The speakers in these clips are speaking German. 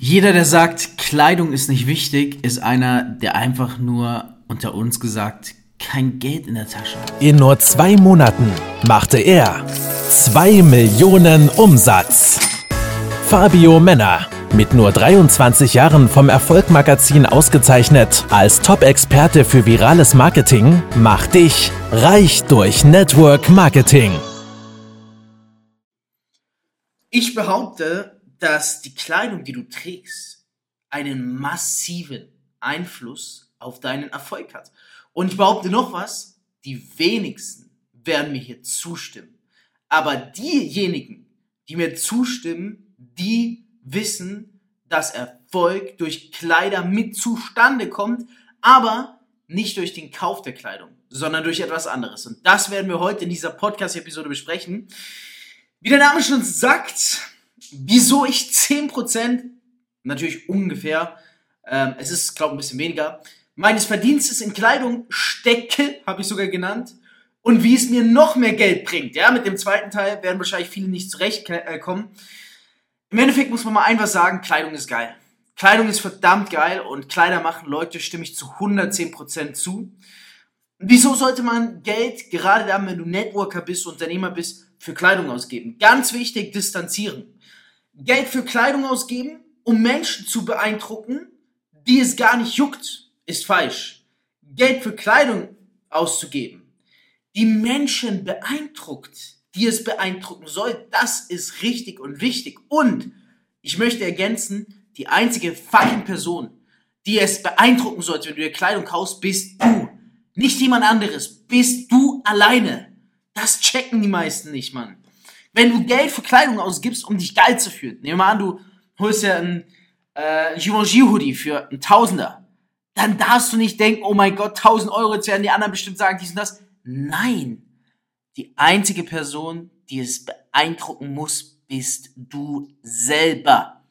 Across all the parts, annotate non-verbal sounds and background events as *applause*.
Jeder, der sagt, Kleidung ist nicht wichtig, ist einer, der einfach nur unter uns gesagt kein Geld in der Tasche hat. In nur zwei Monaten machte er 2 Millionen Umsatz. Fabio Männer, mit nur 23 Jahren vom Erfolgmagazin ausgezeichnet als Top-Experte für virales Marketing, macht dich reich durch Network Marketing. Ich behaupte, dass die Kleidung, die du trägst, einen massiven Einfluss auf deinen Erfolg hat. Und ich behaupte noch was, die wenigsten werden mir hier zustimmen. Aber diejenigen, die mir zustimmen, die wissen, dass Erfolg durch Kleider mit zustande kommt, aber nicht durch den Kauf der Kleidung, sondern durch etwas anderes. Und das werden wir heute in dieser Podcast-Episode besprechen. Wie der Name schon sagt, wieso ich 10%, natürlich ungefähr, ähm, es ist, glaube ich, ein bisschen weniger, meines Verdienstes in Kleidung stecke, habe ich sogar genannt, und wie es mir noch mehr Geld bringt. Ja, mit dem zweiten Teil werden wahrscheinlich viele nicht zurechtkommen. Im Endeffekt muss man mal ein was sagen, Kleidung ist geil. Kleidung ist verdammt geil und Kleider machen Leute, stimme ich zu 110% zu. Wieso sollte man Geld, gerade dann, wenn du Networker bist, Unternehmer bist, für Kleidung ausgeben? Ganz wichtig, distanzieren. Geld für Kleidung ausgeben, um Menschen zu beeindrucken, die es gar nicht juckt, ist falsch. Geld für Kleidung auszugeben, die Menschen beeindruckt, die es beeindrucken soll, das ist richtig und wichtig. Und ich möchte ergänzen, die einzige fucking Person, die es beeindrucken sollte, wenn du dir Kleidung kaufst, bist du. Nicht jemand anderes. Bist du alleine. Das checken die meisten nicht, Mann wenn du Geld für Kleidung ausgibst, um dich geil zu fühlen, nehmen wir an, du holst ja ein äh, Givenchy-Hoodie für einen Tausender, dann darfst du nicht denken, oh mein Gott, 1000 Euro, jetzt werden die anderen bestimmt sagen, dies und das. Nein, die einzige Person, die es beeindrucken muss, bist du selber.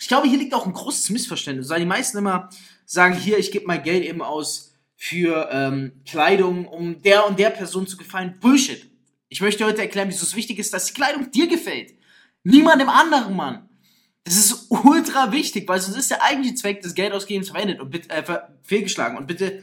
Ich glaube, hier liegt auch ein großes Missverständnis, weil die meisten immer sagen, hier, ich gebe mein Geld eben aus für ähm, Kleidung, um der und der Person zu gefallen. Bullshit. Ich möchte heute erklären, wieso es wichtig ist, dass die Kleidung dir gefällt. Niemandem anderen, Mann. Das ist ultra wichtig, weil sonst ist der eigentliche Zweck des Geldausgebens verwendet und bitte, äh, fehlgeschlagen. Und bitte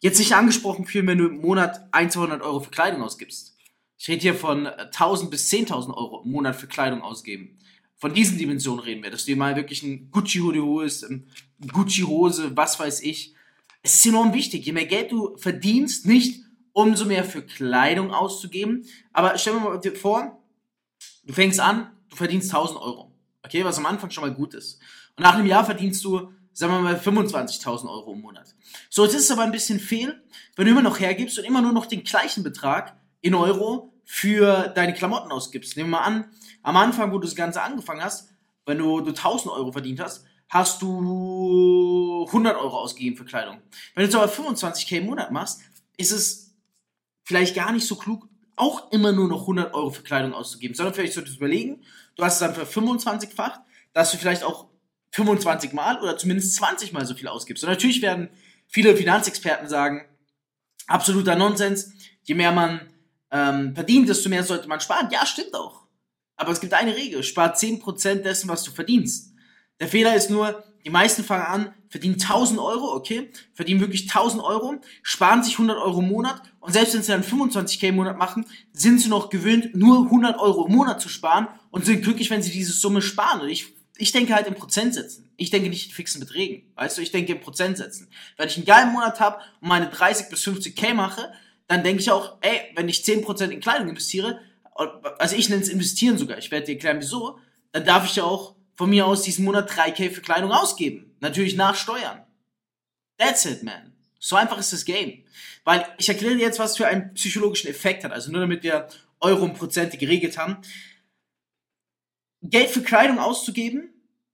jetzt nicht angesprochen fühlen, wenn du im Monat 1, 200 Euro für Kleidung ausgibst. Ich rede hier von 1000 bis 10.000 Euro im Monat für Kleidung ausgeben. Von diesen Dimensionen reden wir, dass du dir mal wirklich ein Gucci-Hoodie holst, ein Gucci-Hose, was weiß ich. Es ist enorm wichtig. Je mehr Geld du verdienst, nicht umso mehr für Kleidung auszugeben. Aber stell dir mal vor, du fängst an, du verdienst 1000 Euro. Okay, was am Anfang schon mal gut ist. Und nach einem Jahr verdienst du, sagen wir mal, 25.000 Euro im Monat. So, jetzt ist es aber ein bisschen fehl, wenn du immer noch hergibst und immer nur noch den gleichen Betrag in Euro für deine Klamotten ausgibst. Nehmen wir mal an, am Anfang, wo du das Ganze angefangen hast, wenn du, du 1000 Euro verdient hast, hast du 100 Euro ausgegeben für Kleidung. Wenn du jetzt aber 25k im Monat machst, ist es vielleicht gar nicht so klug, auch immer nur noch 100 Euro für Kleidung auszugeben, sondern vielleicht solltest du überlegen, du hast es dann für 25-fach, dass du vielleicht auch 25 Mal oder zumindest 20 Mal so viel ausgibst. Und natürlich werden viele Finanzexperten sagen, absoluter Nonsens, je mehr man ähm, verdient, desto mehr sollte man sparen. Ja, stimmt auch. Aber es gibt eine Regel, spar 10% dessen, was du verdienst. Der Fehler ist nur, die meisten fangen an, verdienen 1000 Euro, okay, verdienen wirklich 1000 Euro, sparen sich 100 Euro im Monat und selbst wenn sie dann 25k im Monat machen, sind sie noch gewöhnt, nur 100 Euro im Monat zu sparen und sind glücklich, wenn sie diese Summe sparen. Und ich, ich denke halt in Prozentsätzen. Ich denke nicht in fixen Beträgen. Weißt du, ich denke in Prozentsätzen. Wenn ich einen geilen Monat habe und meine 30 bis 50k mache, dann denke ich auch, ey, wenn ich 10% in Kleidung investiere, also ich nenne es investieren sogar, ich werde dir erklären wieso, dann darf ich ja auch von mir aus diesen Monat 3k für Kleidung ausgeben. Natürlich nach Steuern. That's it, man. So einfach ist das Game. Weil ich erkläre dir jetzt, was für einen psychologischen Effekt hat. Also nur damit wir Euro und Prozente geregelt haben. Geld für Kleidung auszugeben,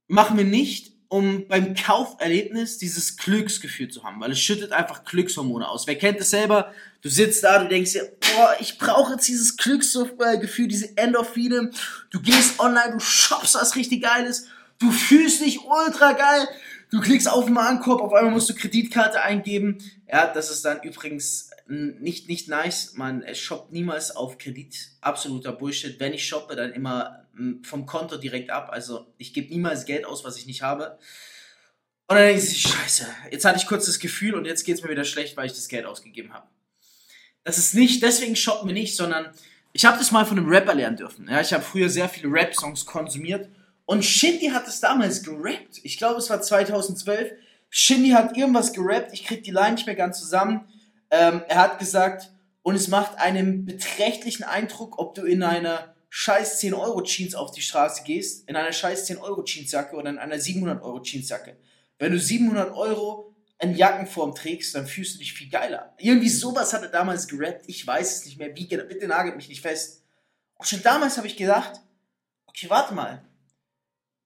machen wir nicht, um beim Kauferlebnis dieses Glücksgefühl zu haben, weil es schüttet einfach Glückshormone aus. Wer kennt es selber? Du sitzt da, du denkst dir, boah, ich brauche jetzt dieses Glücksgefühl, diese Endorphine. Du gehst online, du shoppst was richtig Geiles, du fühlst dich ultra geil, du klickst auf den Warenkorb, auf einmal musst du Kreditkarte eingeben. Ja, das ist dann übrigens nicht, nicht nice. Man shoppt niemals auf Kredit. Absoluter Bullshit. Wenn ich shoppe, dann immer mm, vom Konto direkt ab. Also ich gebe niemals Geld aus, was ich nicht habe. Und dann denke ich, scheiße, jetzt hatte ich kurz das Gefühl und jetzt geht es mir wieder schlecht, weil ich das Geld ausgegeben habe. Das ist nicht, deswegen shoppen wir nicht, sondern ich habe das mal von einem Rapper lernen dürfen. Ja, ich habe früher sehr viele Rap-Songs konsumiert und Shindy hat es damals gerappt. Ich glaube, es war 2012. Shindy hat irgendwas gerappt, ich krieg die Line nicht mehr ganz zusammen. Ähm, er hat gesagt, und es macht einen beträchtlichen Eindruck, ob du in einer scheiß 10 Euro Jeans auf die Straße gehst, in einer scheiß 10 Euro Jeansjacke oder in einer 700 Euro Jeansjacke. Wenn du 700 Euro in Jackenform trägst, dann fühlst du dich viel geiler. Irgendwie sowas hat er damals gerappt. Ich weiß es nicht mehr. Wie, bitte nagelt mich nicht fest. Und schon damals habe ich gedacht, okay, warte mal.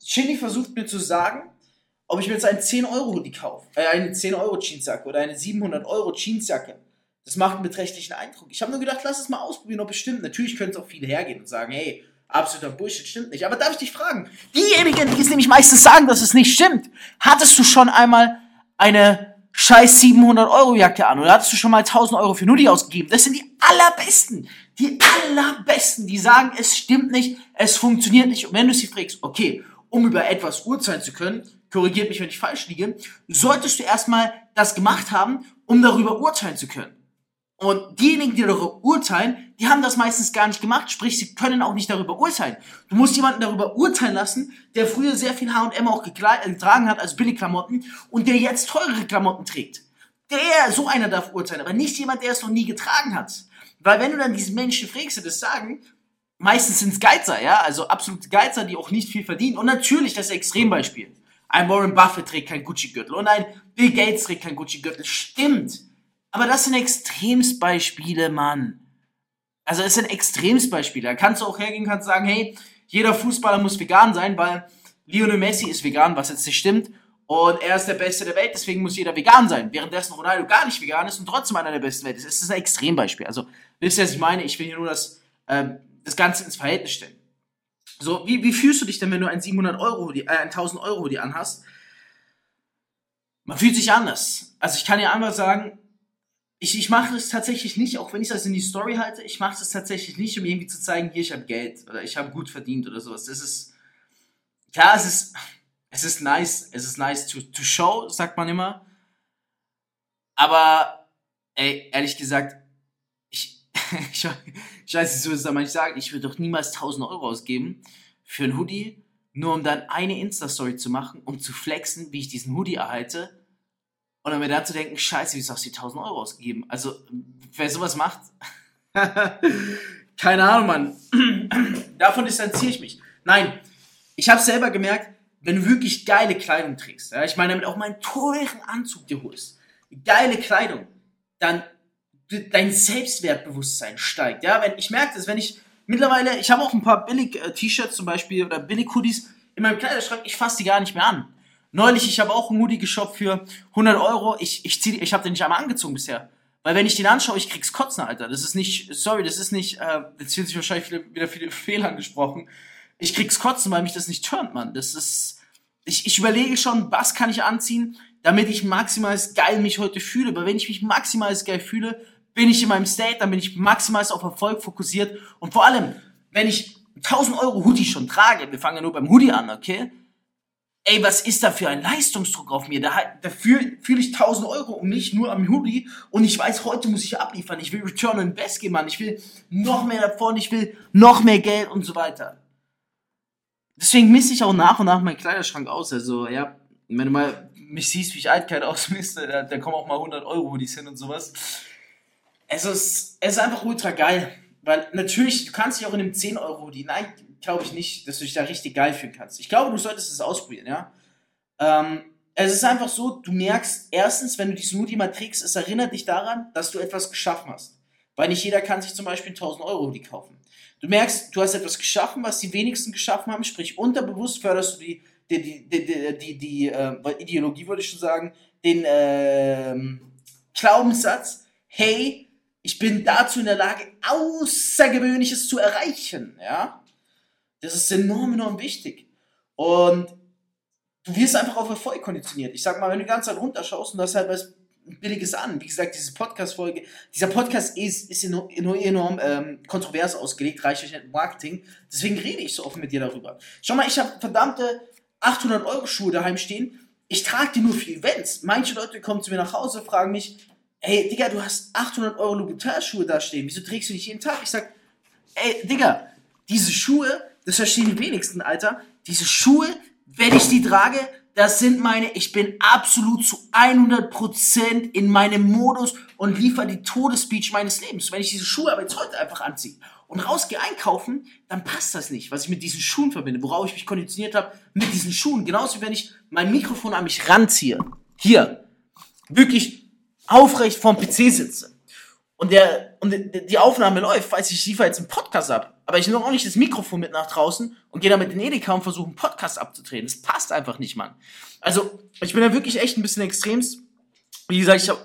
Shindy versucht mir zu sagen, ob ich mir jetzt einen 10 Euro Hoodie kaufe, äh, eine 10 Euro Jeansjacke oder eine 700 Euro Jeansjacke. Das macht einen beträchtlichen Eindruck. Ich habe nur gedacht, lass es mal ausprobieren, ob es stimmt. Natürlich können es auch viele hergehen und sagen, hey, absoluter Bullshit, stimmt nicht. Aber darf ich dich fragen? Diejenigen, die es nämlich meistens sagen, dass es nicht stimmt, hattest du schon einmal eine scheiß 700 Euro Jacke an oder hattest du schon mal 1000 Euro für Nudie ausgegeben? Das sind die allerbesten, die allerbesten, die sagen, es stimmt nicht, es funktioniert nicht. Und wenn du sie fragst, okay, um über etwas urteilen zu können, korrigiert mich, wenn ich falsch liege, solltest du erstmal das gemacht haben, um darüber urteilen zu können. Und diejenigen, die darüber urteilen, die haben das meistens gar nicht gemacht, sprich, sie können auch nicht darüber urteilen. Du musst jemanden darüber urteilen lassen, der früher sehr viel H&M auch getragen hat als Billigklamotten und der jetzt teurere Klamotten trägt. Der, so einer darf urteilen, aber nicht jemand, der es noch nie getragen hat. Weil wenn du dann diesen Menschen fragst, die das sagen, meistens sind es Geizer, ja, also absolute Geizer, die auch nicht viel verdienen. Und natürlich das Extrembeispiel. Ein Warren Buffett trägt kein Gucci-Gürtel und ein Bill Gates trägt kein Gucci-Gürtel. Stimmt. Aber das sind Extremsbeispiele, Mann. Also es sind Extremsbeispiele. Da kannst du auch hergehen, kannst sagen, hey, jeder Fußballer muss vegan sein, weil Lionel Messi ist vegan, was jetzt nicht stimmt. Und er ist der Beste der Welt, deswegen muss jeder vegan sein. Währenddessen Ronaldo gar nicht vegan ist und trotzdem einer der besten Welt ist. Es ist ein Extrembeispiel. Also, wisst ihr, was ich meine? Ich will hier nur das, äh, das Ganze ins Verhältnis stellen. So, wie, wie fühlst du dich denn, wenn du ein 700 Euro, äh, ein 1000 Euro Hoodie anhast? Man fühlt sich anders. Also ich kann dir einmal sagen, ich, ich mache das tatsächlich nicht, auch wenn ich das in die Story halte, ich mache das tatsächlich nicht, um irgendwie zu zeigen, hier, ich habe Geld oder ich habe gut verdient oder sowas. Das ist, klar, es ist, es ist nice, es ist nice to, to show, sagt man immer. Aber, ey, ehrlich gesagt, ich, *laughs* ich, ich weiß nicht, so ist manche sagen, ich würde doch niemals 1000 Euro ausgeben für ein Hoodie, nur um dann eine Insta-Story zu machen, um zu flexen, wie ich diesen Hoodie erhalte und dann mir da zu denken, scheiße, wieso hast du die 1000 Euro ausgegeben? Also, wer sowas macht, *laughs* keine Ahnung, Mann. *clears throat* Davon distanziere ich mich. Nein, ich habe selber gemerkt, wenn du wirklich geile Kleidung trägst, ja, ich meine damit auch meinen teuren Anzug dir holst, geile Kleidung, dann dein Selbstwertbewusstsein steigt. Ja, wenn ich merke das, wenn ich mittlerweile, ich habe auch ein paar billig äh, T-Shirts zum Beispiel oder billig Hoodies in meinem Kleiderschrank, ich fasse die gar nicht mehr an. Neulich, ich habe auch einen Hoodie geshoppt für 100 Euro. Ich, ich, zieh, ich habe den nicht einmal angezogen bisher. Weil wenn ich den anschaue, ich krieg's kotzen, Alter. Das ist nicht, sorry, das ist nicht, äh, jetzt wird sich wahrscheinlich wieder, wieder viele *laughs* Fehler angesprochen. Ich krieg's kotzen, weil mich das nicht turnt, Mann. Das ist, ich, ich überlege schon, was kann ich anziehen, damit ich maximal geil mich heute fühle. Weil wenn ich mich maximal geil fühle, bin ich in meinem State, dann bin ich maximal auf Erfolg fokussiert. Und vor allem, wenn ich 1000 Euro Hoodie schon trage, wir fangen ja nur beim Hoodie an, okay? Ey, was ist da für ein Leistungsdruck auf mir? Da, da fühle fühl ich 1000 Euro um mich nur am Hoodie und ich weiß, heute muss ich abliefern. Ich will Return on Invest geben, Mann. Ich will noch mehr davon, ich will noch mehr Geld und so weiter. Deswegen misste ich auch nach und nach meinen Kleiderschrank aus. Also, ja, wenn du mal mich siehst, wie ich Altkeit ausmiste, da, da kommen auch mal 100 Euro Hoodies hin und sowas. Es ist, es ist einfach ultra geil. Weil natürlich, du kannst dich auch in einem 10 Euro Hoodie, nein, glaube ich nicht, dass du dich da richtig geil fühlen kannst. Ich glaube, du solltest es ausprobieren, ja. Ähm, es ist einfach so, du merkst erstens, wenn du die Smoothie mal trägst, es erinnert dich daran, dass du etwas geschaffen hast. Weil nicht jeder kann sich zum Beispiel 1000 Euro die kaufen. Du merkst, du hast etwas geschaffen, was die wenigsten geschaffen haben, sprich unterbewusst förderst du die, die, die, die, die, die, die äh, Ideologie, würde ich schon sagen, den äh, Glaubenssatz, hey, ich bin dazu in der Lage, Außergewöhnliches zu erreichen, ja. Das ist enorm, enorm wichtig. Und du wirst einfach auf Erfolg konditioniert. Ich sag mal, wenn du die ganze Zeit runterschaust und das halt Billiges an. Wie gesagt, diese Podcast-Folge, dieser Podcast ist, ist enorm, enorm ähm, kontrovers ausgelegt, Reichweite Marketing. Deswegen rede ich so offen mit dir darüber. Schau mal, ich habe verdammte 800 Euro Schuhe daheim stehen. Ich trage die nur für Events. Manche Leute kommen zu mir nach Hause, fragen mich, ey, Digga, du hast 800 Euro Louboutin-Schuhe da stehen. Wieso trägst du nicht jeden Tag? Ich sag, ey, Digga, diese Schuhe, das verstehen die wenigsten, Alter. Diese Schuhe, wenn ich die trage, das sind meine, ich bin absolut zu 100% in meinem Modus und liefere die Todesspeech meines Lebens. Wenn ich diese Schuhe aber jetzt heute einfach anziehe und rausgehe einkaufen, dann passt das nicht, was ich mit diesen Schuhen verbinde, worauf ich mich konditioniert habe, mit diesen Schuhen. Genauso wie wenn ich mein Mikrofon an mich ranziehe. Hier. Wirklich aufrecht vorm PC sitze. Und, der, und die Aufnahme läuft, weiß ich, ich liefere jetzt einen Podcast ab. Aber ich nehme auch nicht das Mikrofon mit nach draußen und gehe da mit den Edeka und versuche einen Podcast abzutreten. Das passt einfach nicht, Mann. Also, ich bin da wirklich echt ein bisschen extremst. Wie gesagt, ich hab,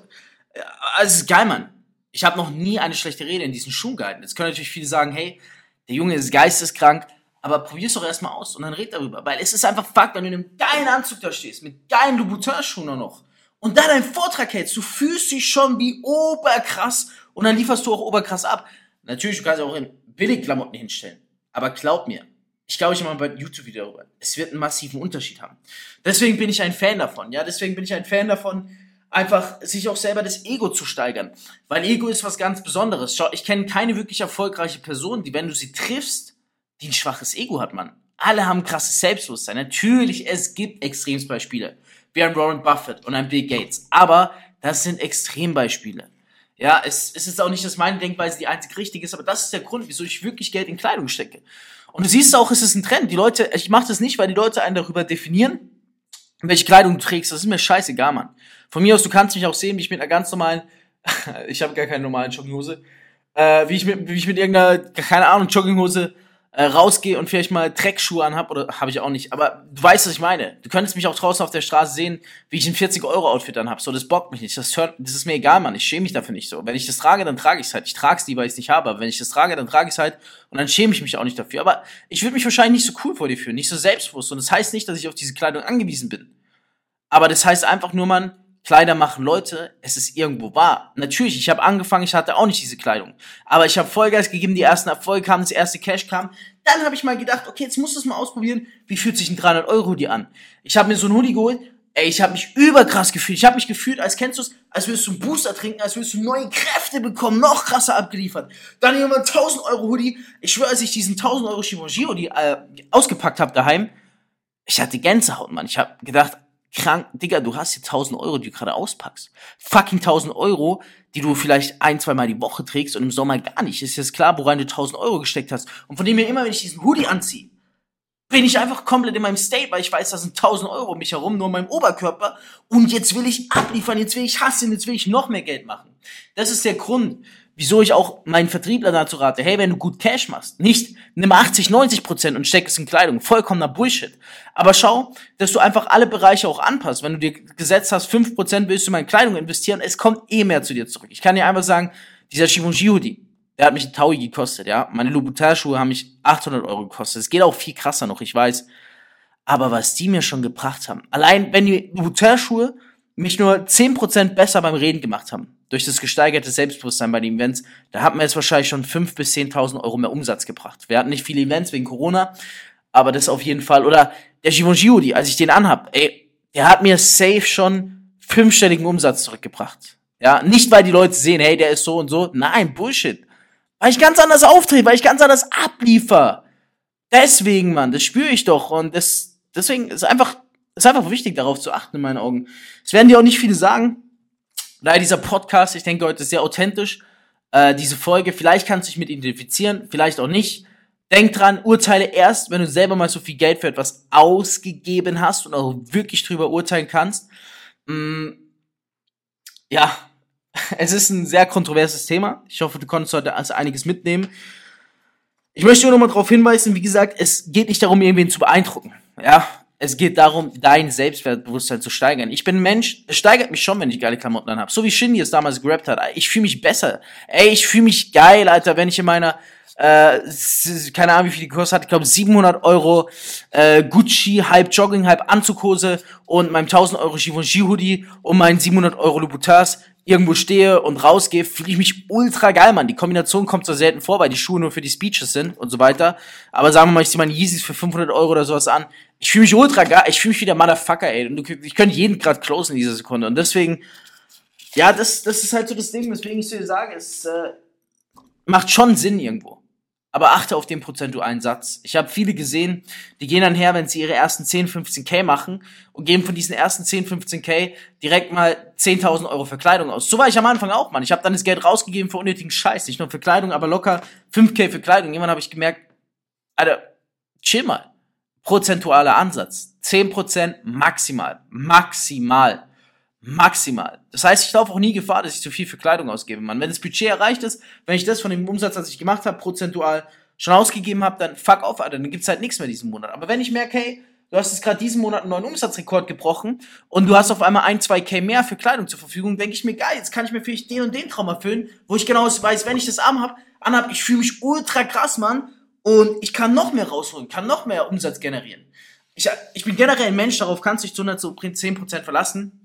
also, es ist geil, Mann. Ich habe noch nie eine schlechte Rede in diesen Schuhen gehalten. Jetzt können natürlich viele sagen, hey, der Junge ist geisteskrank, aber probier's doch erstmal aus und dann red darüber. Weil es ist einfach Fakt, wenn du in einem geilen Anzug da stehst, mit geilen Louboutin-Schuhen noch, und da deinen Vortrag hältst, du fühlst dich schon wie oberkrass und dann lieferst du auch oberkrass ab. Natürlich, du kannst auch in Billigklamotten hinstellen. Aber glaub mir, ich glaube, ich mache bei YouTube-Video darüber. Es wird einen massiven Unterschied haben. Deswegen bin ich ein Fan davon. Ja, deswegen bin ich ein Fan davon, einfach sich auch selber das Ego zu steigern. Weil Ego ist was ganz Besonderes. Schau, ich kenne keine wirklich erfolgreiche Person, die, wenn du sie triffst, die ein schwaches Ego hat, Mann. Alle haben krasses Selbstbewusstsein. Natürlich, es gibt Extremsbeispiele wie ein Warren Buffett und ein Bill Gates. Aber das sind Extrembeispiele. Ja, es, es ist auch nicht, dass meine Denkweise die einzig richtige ist, aber das ist der Grund, wieso ich wirklich Geld in Kleidung stecke. Und du siehst auch, es ist ein Trend. Die Leute, ich mache das nicht, weil die Leute einen darüber definieren, welche Kleidung du trägst. Das ist mir scheißegal, Mann. Von mir aus, du kannst mich auch sehen, wie ich mit einer ganz normalen, *laughs* ich habe gar keine normalen Jogginghose, äh, wie ich mit, wie ich mit irgendeiner, keine Ahnung, Jogginghose äh, rausgehe und vielleicht mal Dreckschuhe anhab oder habe ich auch nicht. Aber du weißt, was ich meine. Du könntest mich auch draußen auf der Straße sehen, wie ich ein 40-Euro-Outfit anhab. So, das bockt mich nicht. Das, hört, das ist mir egal, Mann. Ich schäme mich dafür nicht so. Wenn ich das trage, dann trage ich es halt. Ich trage es nie, weil ich es nicht habe. Aber wenn ich das trage, dann trage ich es halt und dann schäme ich mich auch nicht dafür. Aber ich würde mich wahrscheinlich nicht so cool vor dir fühlen, nicht so selbstbewusst. Und das heißt nicht, dass ich auf diese Kleidung angewiesen bin. Aber das heißt einfach nur, Mann, Kleider machen Leute, es ist irgendwo wahr. Natürlich, ich habe angefangen, ich hatte auch nicht diese Kleidung. Aber ich habe Vollgas gegeben, die ersten Erfolge kamen, das erste Cash kam. Dann habe ich mal gedacht, okay, jetzt musst du es mal ausprobieren. Wie fühlt sich ein 300 Euro Hoodie an? Ich habe mir so ein Hoodie geholt. Ey, ich habe mich überkrass gefühlt. Ich habe mich gefühlt, als kennst du es, als würdest du einen Booster trinken, als würdest du neue Kräfte bekommen, noch krasser abgeliefert. Dann jemand 1000 Euro Hoodie. Ich schwöre, als ich diesen 1000 Euro Givenchy Hoodie äh, ausgepackt habe daheim, ich hatte Gänsehaut, Mann. Ich habe gedacht, krank, Digga, du hast hier 1000 Euro, die du gerade auspackst. Fucking 1000 Euro, die du vielleicht ein, zwei Mal die Woche trägst und im Sommer gar nicht. Ist jetzt klar, worein du 1000 Euro gesteckt hast. Und von dem her immer, wenn ich diesen Hoodie anziehe, bin ich einfach komplett in meinem State, weil ich weiß, da sind 1000 Euro um mich herum, nur in meinem Oberkörper. Und jetzt will ich abliefern, jetzt will ich hassen, jetzt will ich noch mehr Geld machen. Das ist der Grund, wieso ich auch meinen Vertriebler dazu rate, hey, wenn du gut Cash machst, nicht nimm 80, 90 Prozent und steck es in Kleidung, vollkommener Bullshit. Aber schau, dass du einfach alle Bereiche auch anpasst. Wenn du dir gesetzt hast, 5 Prozent willst du in Kleidung investieren, es kommt eh mehr zu dir zurück. Ich kann dir einfach sagen, dieser Givenchy Hoodie, der hat mich ein Taui gekostet, ja. Meine Louboutin-Schuhe haben mich 800 Euro gekostet. Es geht auch viel krasser noch, ich weiß. Aber was die mir schon gebracht haben, allein wenn die Louboutin-Schuhe mich nur 10% besser beim Reden gemacht haben, durch das gesteigerte Selbstbewusstsein bei den Events, da hat mir jetzt wahrscheinlich schon 5.000 bis 10.000 Euro mehr Umsatz gebracht. Wir hatten nicht viele Events wegen Corona, aber das auf jeden Fall. Oder der Givenchy Hoodie, als ich den anhab, ey, der hat mir safe schon fünfstelligen Umsatz zurückgebracht. Ja, nicht weil die Leute sehen, hey, der ist so und so. Nein, Bullshit. Weil ich ganz anders auftrete, weil ich ganz anders abliefer. Deswegen, Mann, das spüre ich doch. Und das, deswegen ist einfach, ist einfach wichtig, darauf zu achten, in meinen Augen. Es werden dir auch nicht viele sagen, Daher dieser Podcast, ich denke heute ist sehr authentisch. Äh, diese Folge, vielleicht kannst du dich mit identifizieren, vielleicht auch nicht. Denk dran, urteile erst, wenn du selber mal so viel Geld für etwas ausgegeben hast und auch wirklich drüber urteilen kannst. Mm, ja, *laughs* es ist ein sehr kontroverses Thema. Ich hoffe, du konntest heute also einiges mitnehmen. Ich möchte nur noch mal darauf hinweisen, wie gesagt, es geht nicht darum, irgendwen zu beeindrucken. Ja, Es geht darum, dein Selbstwertbewusstsein zu steigern. Ich bin ein Mensch, es steigert mich schon, wenn ich geile Klamotten anhabe. So wie Shindy es damals gerappt hat. Ich fühle mich besser. Ey, ich fühle mich geil, Alter, wenn ich in meiner äh, keine Ahnung, wie viel die gekostet hat, ich glaube 700 Euro äh, Gucci, halb Jogging, halb Anzughose und meinem 1000 Euro Givenchy Hoodie und meinen 700 Euro Louboutins irgendwo stehe und rausgehe, fühle ich mich ultra geil, Mann. Die Kombination kommt so selten vor, weil die Schuhe nur für die Speeches sind und so weiter. Aber sagen wir mal, ich ziehe meine Yeezys für 500 Euro oder sowas an. Ich fühle mich ultra geil. Ich fühle mich wie der Motherfucker, ey. Und ich könnte jeden gerade closen in dieser Sekunde. Und deswegen, ja, das, das ist halt so das Ding, weswegen ich so dir sage, es äh, macht schon Sinn irgendwo aber achte auf den prozentualen Satz. Ich habe viele gesehen, die gehen dann her, wenn sie ihre ersten 10, 15k machen und geben von diesen ersten 10, 15k direkt mal 10.000 Euro für Kleidung aus. So war ich am Anfang auch, Mann. Ich habe dann das Geld rausgegeben für unnötigen Scheiß. Nicht nur für Kleidung, aber locker 5k für Kleidung. Irgendwann habe ich gemerkt, Alter, chill mal. Prozentualer Ansatz. 10% maximal. Maximal. Maximal. Das heißt, ich laufe auch nie Gefahr, dass ich zu viel für Kleidung ausgebe, Mann. Wenn das Budget erreicht ist, wenn ich das von dem Umsatz, das ich gemacht habe, prozentual schon ausgegeben habe, dann fuck off, Alter, dann gibt's halt nichts mehr diesen Monat. Aber wenn ich merke, hey, du hast jetzt gerade diesen Monat einen neuen Umsatzrekord gebrochen und du hast auf einmal ein, zwei K mehr für Kleidung zur Verfügung, denke ich mir, geil, jetzt kann ich mir vielleicht den und den Traum erfüllen, wo ich genau weiß, wenn ich das Arm hab, anhab, ich fühle mich ultra krass, Mann, und ich kann noch mehr rausholen, kann noch mehr Umsatz generieren. Ich, ich bin generell ein Mensch, darauf kannst du dich zu 110% verlassen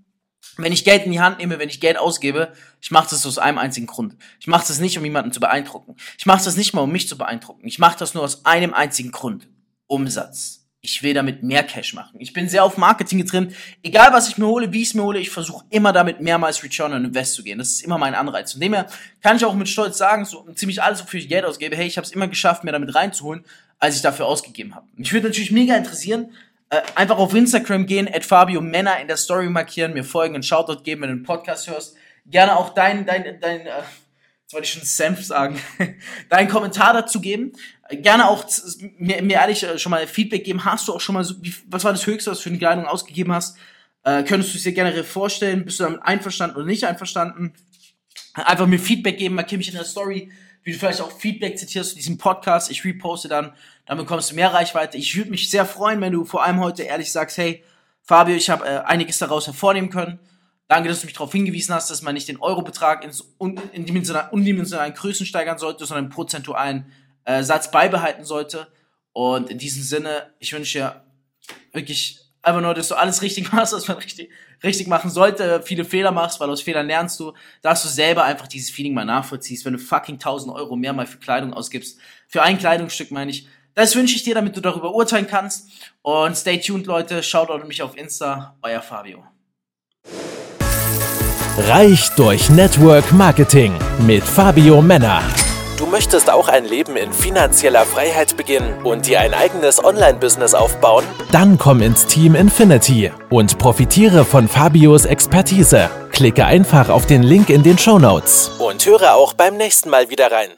wenn ich Geld in die Hand nehme, wenn ich Geld ausgebe, ich mache das aus einem einzigen Grund. Ich mache das nicht, um jemanden zu beeindrucken. Ich mache das nicht mal, um mich zu beeindrucken. Ich mache das nur aus einem einzigen Grund. Umsatz. Ich will damit mehr Cash machen. Ich bin sehr auf Marketing getrimmt. Egal, was ich mir hole, wie ich es mir hole, ich versuche immer damit mehrmals Return on Invest zu gehen. Das ist immer mein Anreiz. Von dem her kann ich auch mit Stolz sagen, so ziemlich alles, wofür ich Geld ausgebe, hey, ich habe es immer geschafft, mir damit reinzuholen, als ich dafür ausgegeben habe. Mich würde natürlich mega interessieren, äh, einfach auf Instagram gehen, at Fabio Männer in der Story markieren, mir folgen, einen Shoutout geben, wenn du den Podcast hörst. Gerne auch dein, dein, dein, äh, jetzt wollte ich schon Senf sagen, *laughs* deinen Kommentar dazu geben. Gerne auch mir, mir ehrlich äh, schon mal Feedback geben. Hast du auch schon mal so, wie, was war das Höchste, was du für eine Kleidung ausgegeben hast? Äh, könntest du es dir generell vorstellen? Bist du damit einverstanden oder nicht einverstanden? Einfach mir Feedback geben, markiere mich in der Story, wie du vielleicht auch Feedback zitierst zu diesem Podcast. Ich reposte dann, dann bekommst du mehr Reichweite. Ich würde mich sehr freuen, wenn du vor allem heute ehrlich sagst, hey, Fabio, ich habe äh, einiges daraus hervornehmen können. Danke, dass du mich darauf hingewiesen hast, dass man nicht den Eurobetrag ins un in dimensionalen, undimensionalen Größen steigern sollte, sondern einen prozentualen äh, Satz beibehalten sollte. Und in diesem Sinne, ich wünsche dir wirklich einfach nur, dass du alles richtig *laughs* machst, was man richtig, richtig machen sollte, viele Fehler machst, weil aus Fehlern lernst du, dass du selber einfach dieses Feeling mal nachvollziehst, wenn du fucking 1000 Euro mehr mal für Kleidung ausgibst, für ein Kleidungsstück meine ich, das wünsche ich dir, damit du darüber urteilen kannst. Und stay tuned, Leute. Schaut auch mich auf Insta. Euer Fabio. Reich durch Network Marketing mit Fabio Männer. Du möchtest auch ein Leben in finanzieller Freiheit beginnen und dir ein eigenes Online-Business aufbauen? Dann komm ins Team Infinity und profitiere von Fabios Expertise. Klicke einfach auf den Link in den Show Notes und höre auch beim nächsten Mal wieder rein.